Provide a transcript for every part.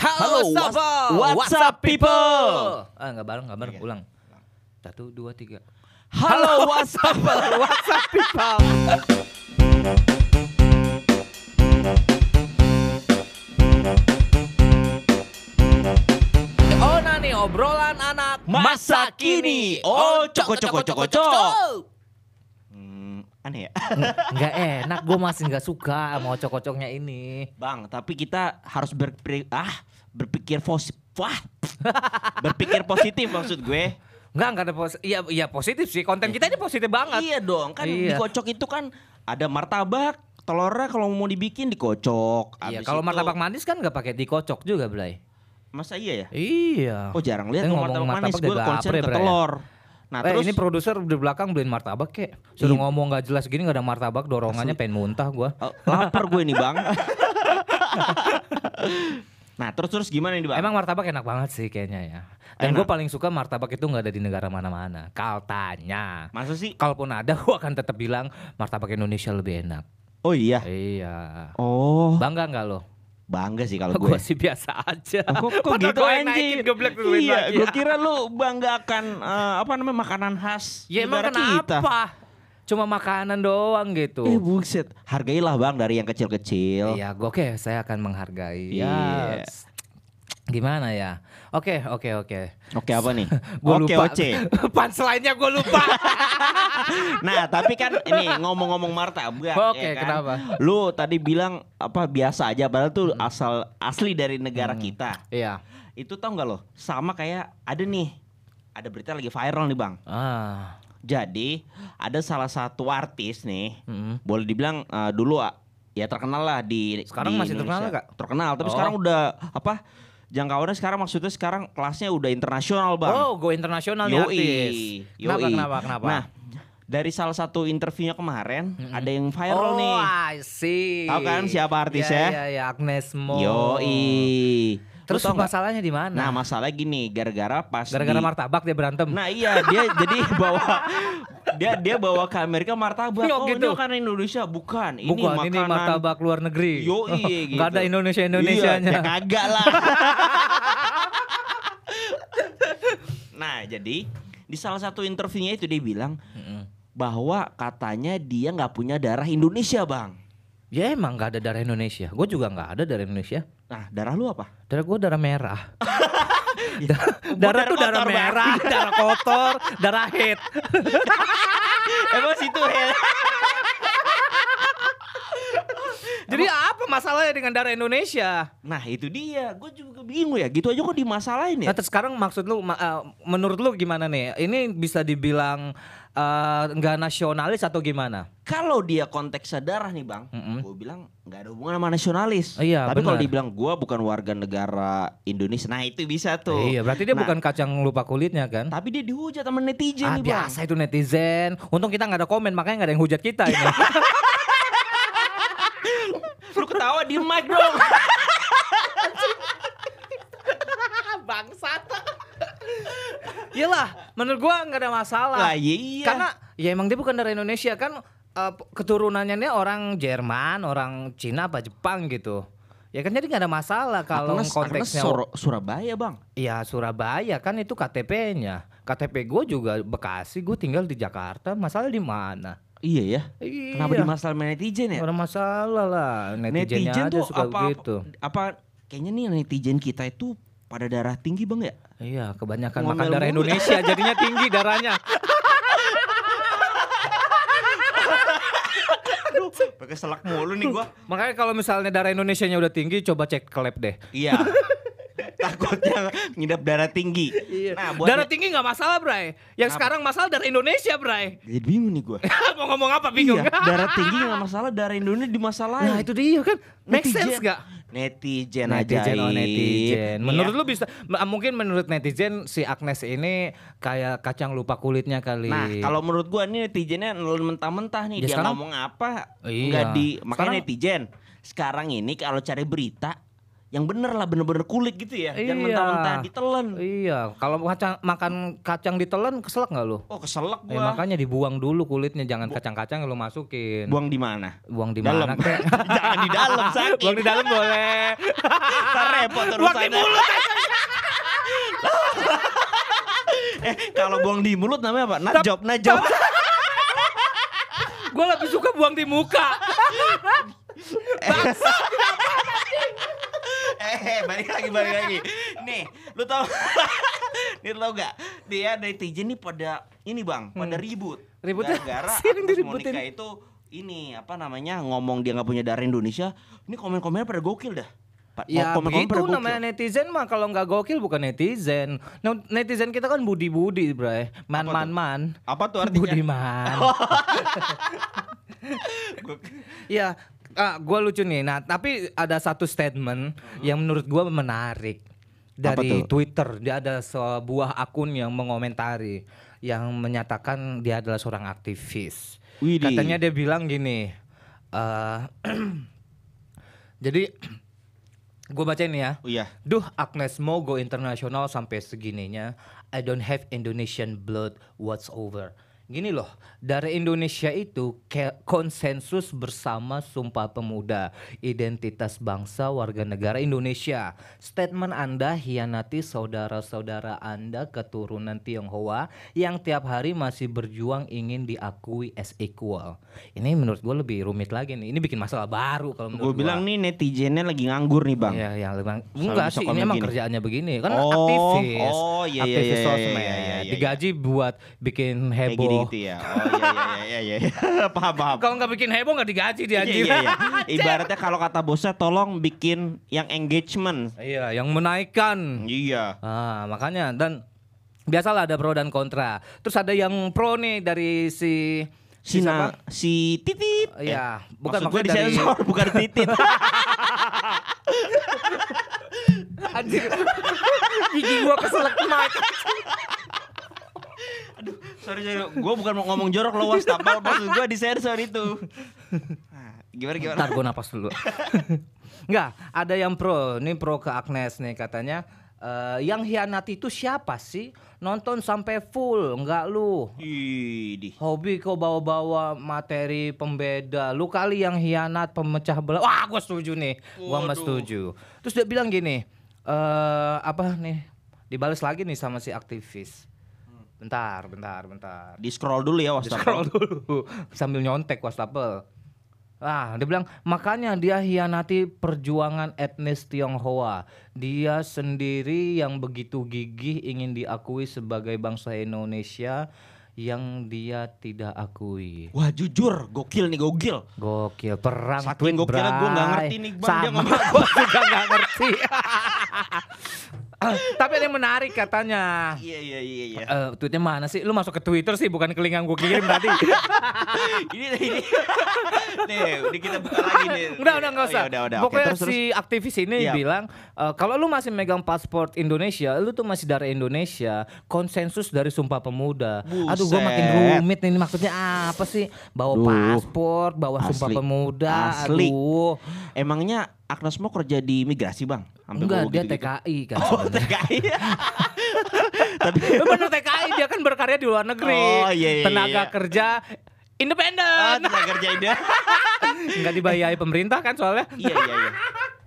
Halo, what's- Sapa. what's up, people? Ah, enggak bareng, enggak bareng. Ulang. Satu, dua, tiga. Halo, what's up? What's up, people? Oh, nani obrolan anak Masa kini. Oh, coko, coko, coko, coko. Hmm, aneh ya. Enggak enak, gue masih nggak suka sama ocok-ocoknya ini. Bang, tapi kita harus berpikir ah, berpikir positif. Wah. berpikir positif maksud gue. Enggak, enggak ada positif. Iya, iya positif sih. Konten kita ini positif banget. Iya dong, kan Iya. dikocok itu kan ada martabak, telurnya kalau mau dibikin dikocok. Iya, kalau itu- martabak manis kan nggak pakai dikocok juga, Blay. Masa iya ya? Iya. Oh jarang lihat ngomong martabak manis martabak gue konsen ya, ke ya? telur. Nah eh, terus ini produser di belakang beliin martabak kek. Suruh Iya. ngomong nggak jelas gini nggak ada martabak, dorongannya pengen muntah gua. Oh, lapar gue nih bang. nah terus terus gimana nih bang? Emang martabak enak banget sih kayaknya ya. Dan gue paling suka martabak itu nggak ada di negara mana-mana. Kaltanya. Masa sih? Kalaupun ada, gue akan tetap bilang martabak Indonesia lebih enak. Oh iya. Iya. Oh Bangga nggak lo? bangga sih kalau Gue gue. sih biasa aja. Oh, kok, kok Padahal gitu anjing? geblek Iya, gue kira lu bangga akan eh, apa namanya makanan khas Ya emang negara kita. Cuma makanan doang gitu. Eh buset, hargailah bang dari yang kecil-kecil. Iya, gue oke, saya akan menghargai. Iya. Ya, s- gimana ya? Oke, oke, oke. Oke apa nih? Gua Oke lupa. oce. Punchline-nya gue lupa. Nah tapi kan ini ngomong-ngomong martabak. Oke, ya kan? kenapa? Lu tadi bilang apa biasa aja, padahal tuh asal asli dari negara kita. Iya. Itu tau nggak lo? Sama kayak ada nih, ada berita lagi viral nih bang. Ah. Jadi ada salah satu artis nih, mm. boleh dibilang eh, dulu ah, ya terkenal lah di Sekarang di masih terkenal Indonesia. nggak? Terkenal, tapi Oh. sekarang udah apa? Jangkauannya sekarang maksudnya sekarang kelasnya udah internasional bang. Oh, go internasional nih artis. Kenapa, yoi. kenapa, kenapa? Nah, dari salah satu interviewnya kemarin Mm-mm. ada yang viral oh, nih. I see. Tahu kan siapa artisnya? Iya, iya, iya, Agnes Mo. Yoi. Terus masalahnya di mana? Nah, masalah gini, gara-gara pas Gara-gara di- martabak dia berantem. Nah iya dia jadi bawa dia dia bawa ke Amerika martabak. Oh, Oh, gitu. ini makanan Indonesia bukan. Ini Bukan, makanan ini martabak luar negeri. Yoi gitu. Nggak ada Indonesia-Indonesianya. Iya, ya kagak lah. nah jadi di salah satu interviewnya itu dia bilang Mm-mm. bahwa katanya dia nggak punya darah Indonesia bang. Ya emang nggak ada darah Indonesia. Gue juga nggak ada darah Indonesia. Nah darah lu apa? Darah gue darah merah. Ya, Da- Gua darah tuh darah merah, darah kotor, darah head. Emang situ Hel? Jadi apa masalahnya dengan darah Indonesia? Nah itu dia, gue bingung ya. Gitu aja kok dimasalahin ya. Nah, terus sekarang maksud lu, ma- eh, menurut lu gimana nih? Ini bisa dibilang eh, nggak nasionalis atau gimana? Kalau dia konteks darah nih bang, Mm-mm. gue bilang nggak ada hubungan sama nasionalis. Oh, iya, Tapi kalau dibilang gue bukan warga negara Indonesia, nah itu bisa tuh. Iya, berarti dia Nah, bukan kacang lupa kulitnya kan? Tapi dia dihujat sama netizen Ah, nih bang. biasa itu netizen. Untung kita nggak ada komen, makanya nggak ada yang hujat kita ini. Lu ketawa di mic dong. Iyalah, menurut gua nggak ada masalah. lah iya. Karena ya emang dia bukan dari Indonesia kan eh, keturunannya nih orang Jerman, orang Cina apa Jepang gitu. Ya kan jadi nggak ada masalah kalau Agnes- konteksnya Agnes Surabaya bang. Iya Surabaya kan itu KTP-nya. KTP gue juga Bekasi, gue tinggal di Jakarta. Masalah di mana? Iya ya. Iya. Kenapa dimasalah sama netizen ya? Ada masalah lah. Netizennya Netizen aja tuh suka apa, gitu. apa kayaknya nih netizen kita itu pada darah tinggi bang ya? Iya, kebanyakan Ngomel makan darah mulu. Indonesia jadinya tinggi darahnya. Aduh, pakai selak mulu nih gua. Makanya kalau misalnya darah Indonesianya udah tinggi, coba cek ke lab deh. Iya. Takutnya ngidap darah tinggi. Nah, buat darah tinggi nggak masalah, Bray. Yang Kenapa? sekarang masalah darah Indonesia, Bray. Jadi bingung nih gua. Mau ngomong apa bingung? Iya, darah tinggi nggak masalah, darah Indonesia dimasalahin. Nah, itu dia kan. Make sense Netizen. gak? Netizen, Netizen, aja. oh netizen. Nih Menurut ya. lu bisa, mungkin menurut netizen si Agnes ini kayak kacang lupa kulitnya kali. Nah, kalau menurut gua nih netizennya nelen mentah-mentah nih Ya, dia sekarang- ngomong apa Iya. nggak di makanya Sekarang- netizen sekarang ini kalau cari berita yang bener lah bener-bener kulit gitu ya. Jangan Iya. mentah-mentah ditelan. Iya, kalau kacang makan kacang ditelan keselak nggak lu? Oh keselak Ya, gua. makanya dibuang dulu kulitnya, jangan kacang-kacang lu masukin. Buang di mana? Buang di Dalam. mana? Jangan di dalam sakit. Buang di dalam boleh. Repot Buang di mulut. eh kalau buang di mulut namanya apa? Najop, najop. Gue lebih suka buang di muka. Eh balik lagi balik lagi. Nih, lu tau Nih lu tau gak? Dia netizen nih pada ini bang, pada ribut. Hmm. Ributnya Gara-gara Agnes diributin. Monica itu ini apa namanya ngomong dia nggak punya darah Indonesia. Ini komen-komennya pada gokil dah. Pa- Ya pada gokil. namanya netizen mah kalau nggak gokil bukan netizen. Nah, netizen kita kan budi-budi, Bray. Man Apa man tuh? man. Apa tuh artinya? Budiman. Ya, ah, gue lucu nih. Nah, tapi ada satu statement yang menurut gue menarik dari? Twitter. Dia ada sebuah akun yang mengomentari yang menyatakan dia adalah seorang aktivis. Widih. Katanya dia bilang gini. eh, jadi gue bacain ya. Oh iya. Duh Agnes go internasional sampai segininya I don't have Indonesian blood whatsoever Gini loh, dari Indonesia itu ke- konsensus bersama Sumpah Pemuda, identitas bangsa warga negara Indonesia. Statement Anda hianati saudara-saudara Anda keturunan Tionghoa yang tiap hari masih berjuang ingin diakui as equal. Ini menurut gue lebih rumit lagi nih. Ini bikin masalah baru kalau menurut Gue bilang nih netizennya lagi nganggur nih bang. Iya, yang lebih Selalu enggak sih, ini emang gini. kerjaannya begini. Kan Oh, aktivis. oh, iya, iya, aktivis iya, iya, sosmed. iya, iya, iya. Digaji buat bikin heboh. Gitu ya. Oh iya iya iya iya. paham paham. Kalau nggak bikin heboh nggak digaji dia Iya, anjir. iya, iya. Ibaratnya kalau kata bosnya tolong bikin yang engagement. Iya, yang menaikkan. Iya. Ah, makanya dan biasalah ada pro dan kontra. Terus ada yang pro nih dari si Si, siapa? na, si titit. Iya, bukan Maksud gue dari disensor bukan titit. anjir. Gigi gua keselak mic. Sorry sorry. Gue bukan mau ngomong jorok lo was tapal maksud gue disensor itu. Nah, gimana gimana? Ntar gue napas dulu. Enggak, ada yang pro. Ini pro ke Agnes nih katanya. eh, yang hianati itu siapa sih? Nonton sampai full, enggak lu? Idih. Hobi kau bawa-bawa materi pembeda. Lu kali yang hianat pemecah belah. Wah, gua setuju nih. Gua mah Waduh. setuju. Terus dia bilang gini, eh apa nih? Dibales lagi nih sama si aktivis. Bentar, bentar, bentar. Di scroll dulu ya Di wastafel. scroll dulu sambil nyontek wastafel. Ah, dia bilang makanya dia hianati perjuangan etnis Tionghoa. Dia sendiri yang begitu gigih ingin diakui sebagai bangsa Indonesia yang dia tidak akui. Wah jujur, gokil nih gokil. Gokil perang Saking gokilnya nggak Bray. ngerti nih, Bang. Dia Sama ngomong gua juga nggak ngerti. Tapi ada yang menarik katanya. Iya iya iya iya. Eh, tweetnya mana sih? Lu masuk ke Twitter sih, bukan ke link yang gue kirim tadi. ini ini. nih, ini kita buka lagi nih. Udah, udah nggak Oh, usah. ya udah, udah. Pokoknya terus, terus. si aktivis ini Iya. bilang eh, kalau lu masih megang paspor Indonesia, lu tuh masih dari Indonesia. Konsensus dari Sumpah Pemuda. Aduh, gua makin Buset. rumit nih. Ini maksudnya apa sih? Bawa Duh. paspor, bawa Sumpah Asli. Pemuda. Asli. Aduh. Emangnya Agnes mau kerja di imigrasi bang? Sampai Enggak, dia gitu-gitu. TKI kan. Oh sebenarnya. TKI. Tapi Lu bener TKI, dia kan berkarya di luar negeri. Oh, iya, iya, Tenaga iya. kerja ah, independen. tenaga kerjain dia. Enggak dibayari pemerintah kan soalnya. iya iya iya.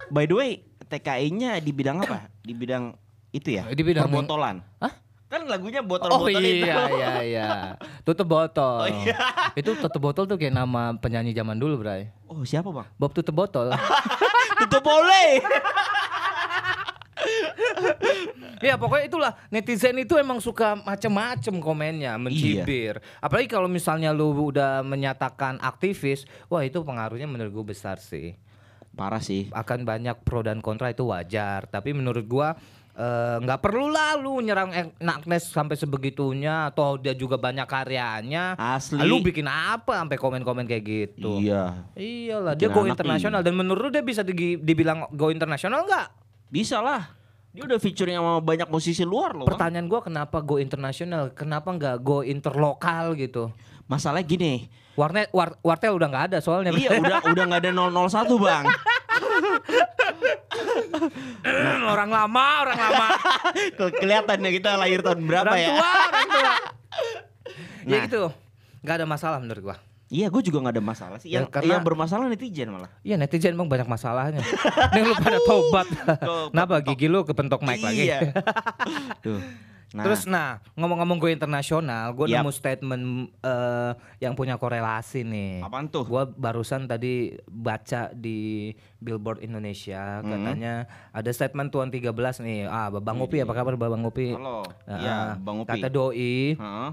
By the way, TKI-nya di bidang apa? Di bidang itu ya? Di bidang- perbotolan. Hah? Kan lagunya Oh botol-botol itu. iya iya iya. Tutup botol. Oh, iya. Itu tutup botol tuh kayak nama penyanyi zaman dulu, Bray. Oh siapa bang? Bob tutup botol. Tutup boleh. ya pokoknya itulah netizen itu emang suka macem-macem komennya, mencibir. Apalagi kalau misalnya lu udah menyatakan aktivis, wah itu pengaruhnya menurut gue besar sih. Parah sih. Akan banyak pro dan kontra itu wajar. Tapi menurut gua eh, nggak perlu lah lu nyerang Ag- Agnes sampai sebegitunya. Atau dia juga banyak karyanya. Asli. Lu bikin apa sampai komen-komen kayak gitu? Iya. Iyalah, dia go internasional dan menurut lu dia bisa digi- dibilang go internasional nggak? Bisa lah. Dia udah featuring sama banyak musisi luar loh. Pertanyaan gua kenapa go internasional? Kenapa nggak go interlokal gitu? Masalahnya gini. Warnet war, wartel udah nggak ada soalnya. iya udah udah nggak ada 001 bang. orang lama, orang lama. Ke- Kelihatan ya kita lahir tahun berapa orang ya? tua, orang tua. ya Nah. gitu. Nggak ada masalah menurut gua. Iya, gue juga nggak ada masalah sih. Ya, Yang, karena- yang bermasalah netizen malah. Iya netizen emang banyak masalahnya. Nih lu pada tobat. Kenapa gigi lu kepentok mic lagi? Iya. Tuh. Nah, Terus nah ngomong-ngomong gue internasional, gue Yap. nemu statement eh, yang punya korelasi nih. apaan tuh? Gue barusan tadi baca di Billboard Indonesia Hmm. katanya ada statement tuan 13 nih. Ah, Babang Upi apa kabar Babang Upi? Halo. Iya, ah. Bang Upi. Kata doi Heeh.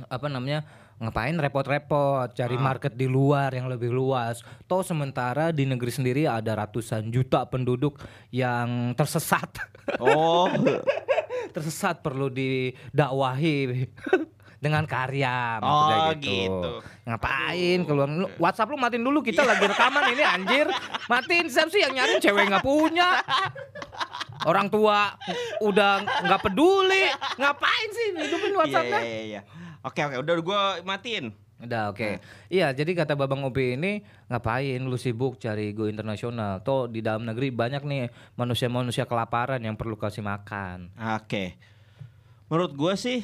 apa namanya ngapain repot-repot cari Ah. market di luar yang lebih luas. Toh sementara di negeri sendiri ada ratusan juta penduduk yang tersesat. Oh, tersesat perlu didakwahi dengan karya maksudnya Oh, gitu. gitu. Ngapain keluar lu, WhatsApp lu matiin dulu kita lagi rekaman ini anjir. Matiin siapa sih yang nyariin cewek nggak punya. Orang tua udah nggak peduli. Ngapain sih hidupin iya WhatsAppnya? iya iya. Oke oke, udah gue matiin. Udah oke. Iya, jadi kata Babang Opi ini ngapain lu sibuk cari go internasional? Toh di dalam negeri banyak nih manusia-manusia kelaparan yang perlu kasih makan. Oke. Menurut gue sih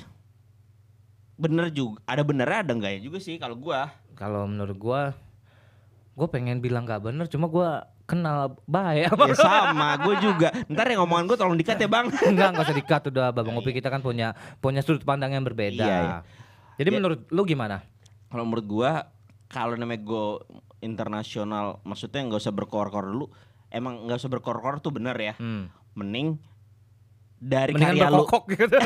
bener juga. Ada benernya ada enggaknya juga sih kalau gua. Kalau menurut gua gua pengen bilang gak bener cuma gua kenal baik Ya sama, gue juga. Ntar yang ngomongan gue tolong dikat ya bang. enggak enggak usah dikat udah Babang Opi kita kan punya punya sudut pandang yang berbeda. Iya, iya. Jadi Ya. menurut lu gimana? Kalau menurut gua kalau namanya go internasional, maksudnya nggak usah berkor-kor dulu. Emang nggak usah berkor-kor tuh bener ya. Hmm. Mending dari Mendingan karya lu, gitu.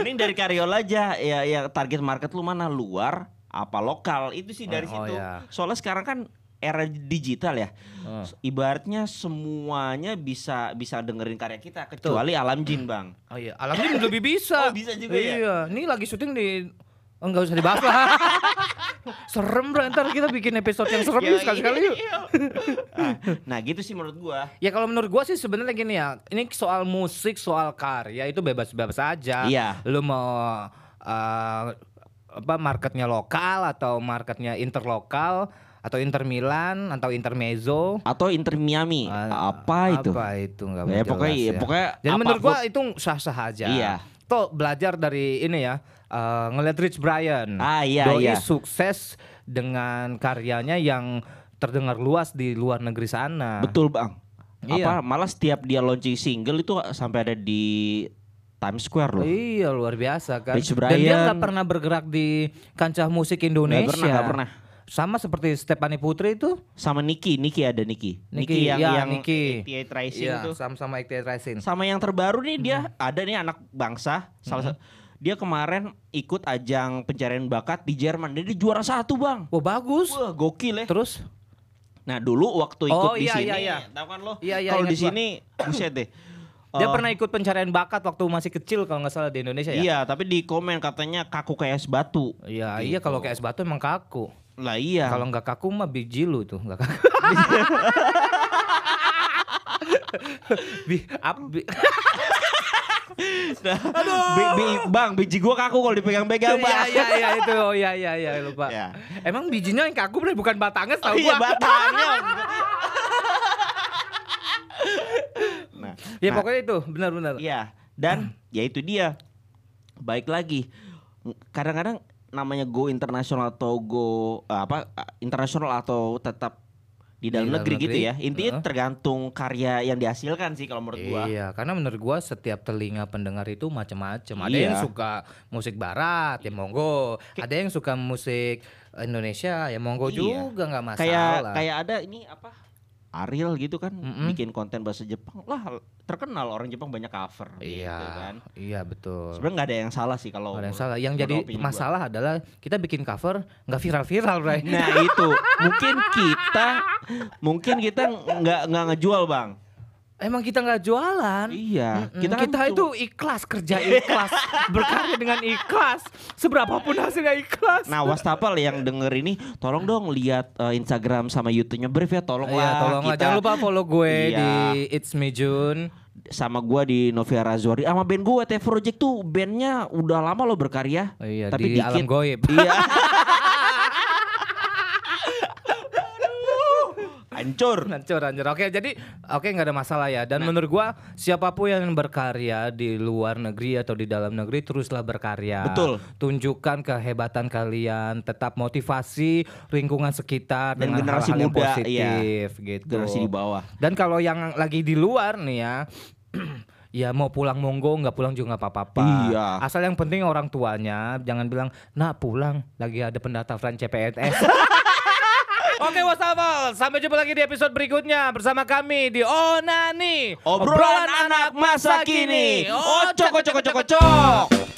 mending dari karya lu aja. Ya, ya target market lu mana luar apa lokal itu sih dari Oh, situ. iya. Soalnya sekarang kan era digital ya. Oh. Ibaratnya semuanya bisa bisa dengerin karya kita kecuali alam jin bang. Oh iya, Alamdin lebih bisa. Oh, bisa juga ya? Iya, ini lagi syuting di Oh, enggak usah dibahas lah. serem bro, ntar kita bikin episode yang serem yuk sekali-sekali yuk. Ah, nah gitu sih menurut gua. Ya kalau menurut gua sih sebenarnya gini ya, ini soal musik, soal karya itu bebas-bebas aja. Iya. Lu mau uh, apa marketnya lokal atau marketnya interlokal atau Inter Milan atau Intermezzo. Atau Inter Miami. Ah, apa itu? Apa itu enggak Ya, pokoknya iya, pokoknya Jadi apa menurut gua itu sah-sah aja. Iya. Toh belajar dari ini ya, eh, ngeliat Rich Brian. Ah, iya, Doi iya. sukses dengan karyanya yang terdengar luas di luar negeri sana. Betul bang. Iya. Apa malah setiap dia launching single itu sampai ada di Times Square loh. Iya luar biasa kan. Rich Dan dia Brian. nggak pernah bergerak di kancah musik Indonesia. Nggak pernah, nggak pernah. Sama seperti Stephanie Putri itu. Sama Niki, Niki ada Niki. Niki, yang ya, yang Niki. 88 Rising Iya, tuh. sama-sama Iktia Racing. Sama yang terbaru nih dia ada nih anak bangsa. Salah satu dia kemarin ikut ajang pencarian bakat di Jerman. Dia, dia juara satu bang. Wah bagus. Wah gokil ya. Terus? Nah dulu waktu ikut Oh, di iya, sini, iya, iya. tahu kan lo? Iya, iya, Kalau di sini, buset deh. Dia Eh, pernah ikut pencarian bakat waktu masih kecil kalau nggak salah di Indonesia ya. Iya, tapi di komen katanya kaku kayak es batu. Iya, iya kalau kayak es batu emang kaku. Lah iya. Kalau nggak kaku mah biji lu tuh, nggak kaku. Bi, ap, bi- Bi- bi- bang, biji gua kaku kalau dipegang-pegang, Iya Bang. iya iya itu. Oh iya iya iya lupa. Ya. Emang bijinya yang kaku bener bukan batangnya Oh, tahu iya, gua. batangnya. nah, Ya nah, pokoknya itu benar-benar. Iya, dan ya itu dia. Baik lagi. Kadang-kadang namanya go internasional atau go eh, apa eh, internasional atau tetap di dalam, Di dalam negeri, gitu negeri, ya. Intinya heeh. tergantung karya yang dihasilkan sih kalau menurut gua. Iya, karena menurut gua setiap telinga pendengar itu macam-macam. Ada Iya. yang suka musik barat, ya monggo. Ada yang suka musik Indonesia, ya monggo Iya. juga nggak masalah. Kayak kayak ada ini apa? Ariel gitu kan Mm-mm. bikin konten bahasa Jepang. Lah, terkenal orang Jepang banyak cover Iya, gitu kan. iya betul. Sebenarnya nggak ada yang salah sih kalau ada yang salah. Yang jadi opini gua. masalah adalah kita bikin cover nggak viral-viral, Bray. Nah itu mungkin kita mungkin kita nggak nggak ngejual bang. Emang kita nggak jualan. Iya. Mm-mm. Kita, Kita, kan itu ikhlas kerja ikhlas, berkarya dengan ikhlas. Seberapapun hasilnya ikhlas. Nah wastafel yang denger ini tolong dong lihat eh, Instagram sama YouTube-nya Brief ya tolong Iya, kita Jangan lupa follow gue Iya. di It's Me June. sama gua di Novia Razori sama band gue T Project tuh bandnya udah lama lo berkarya Oh iya, tapi di alam dikit goib. iya hancur. Hancur, hancur. Oke, jadi oke nggak ada masalah ya. Dan menurut gua siapa pun yang berkarya di luar negeri atau di dalam negeri teruslah berkarya. Betul. Tunjukkan kehebatan kalian, tetap motivasi lingkungan sekitar Dan dengan generasi hal-hal yang muda, positif gitu. Generasi di bawah. Dan kalau yang lagi di luar nih ya Ya mau pulang monggo nggak pulang juga nggak apa-apa. Iya. Asal yang penting orang tuanya jangan bilang, "Nak pulang, lagi ada pendaftaran CPNS." Oke wassalam, sampai jumpa lagi di episode berikutnya bersama kami di Onani Obrolan anak masa kini. Oh, cok, cok, cok, cok.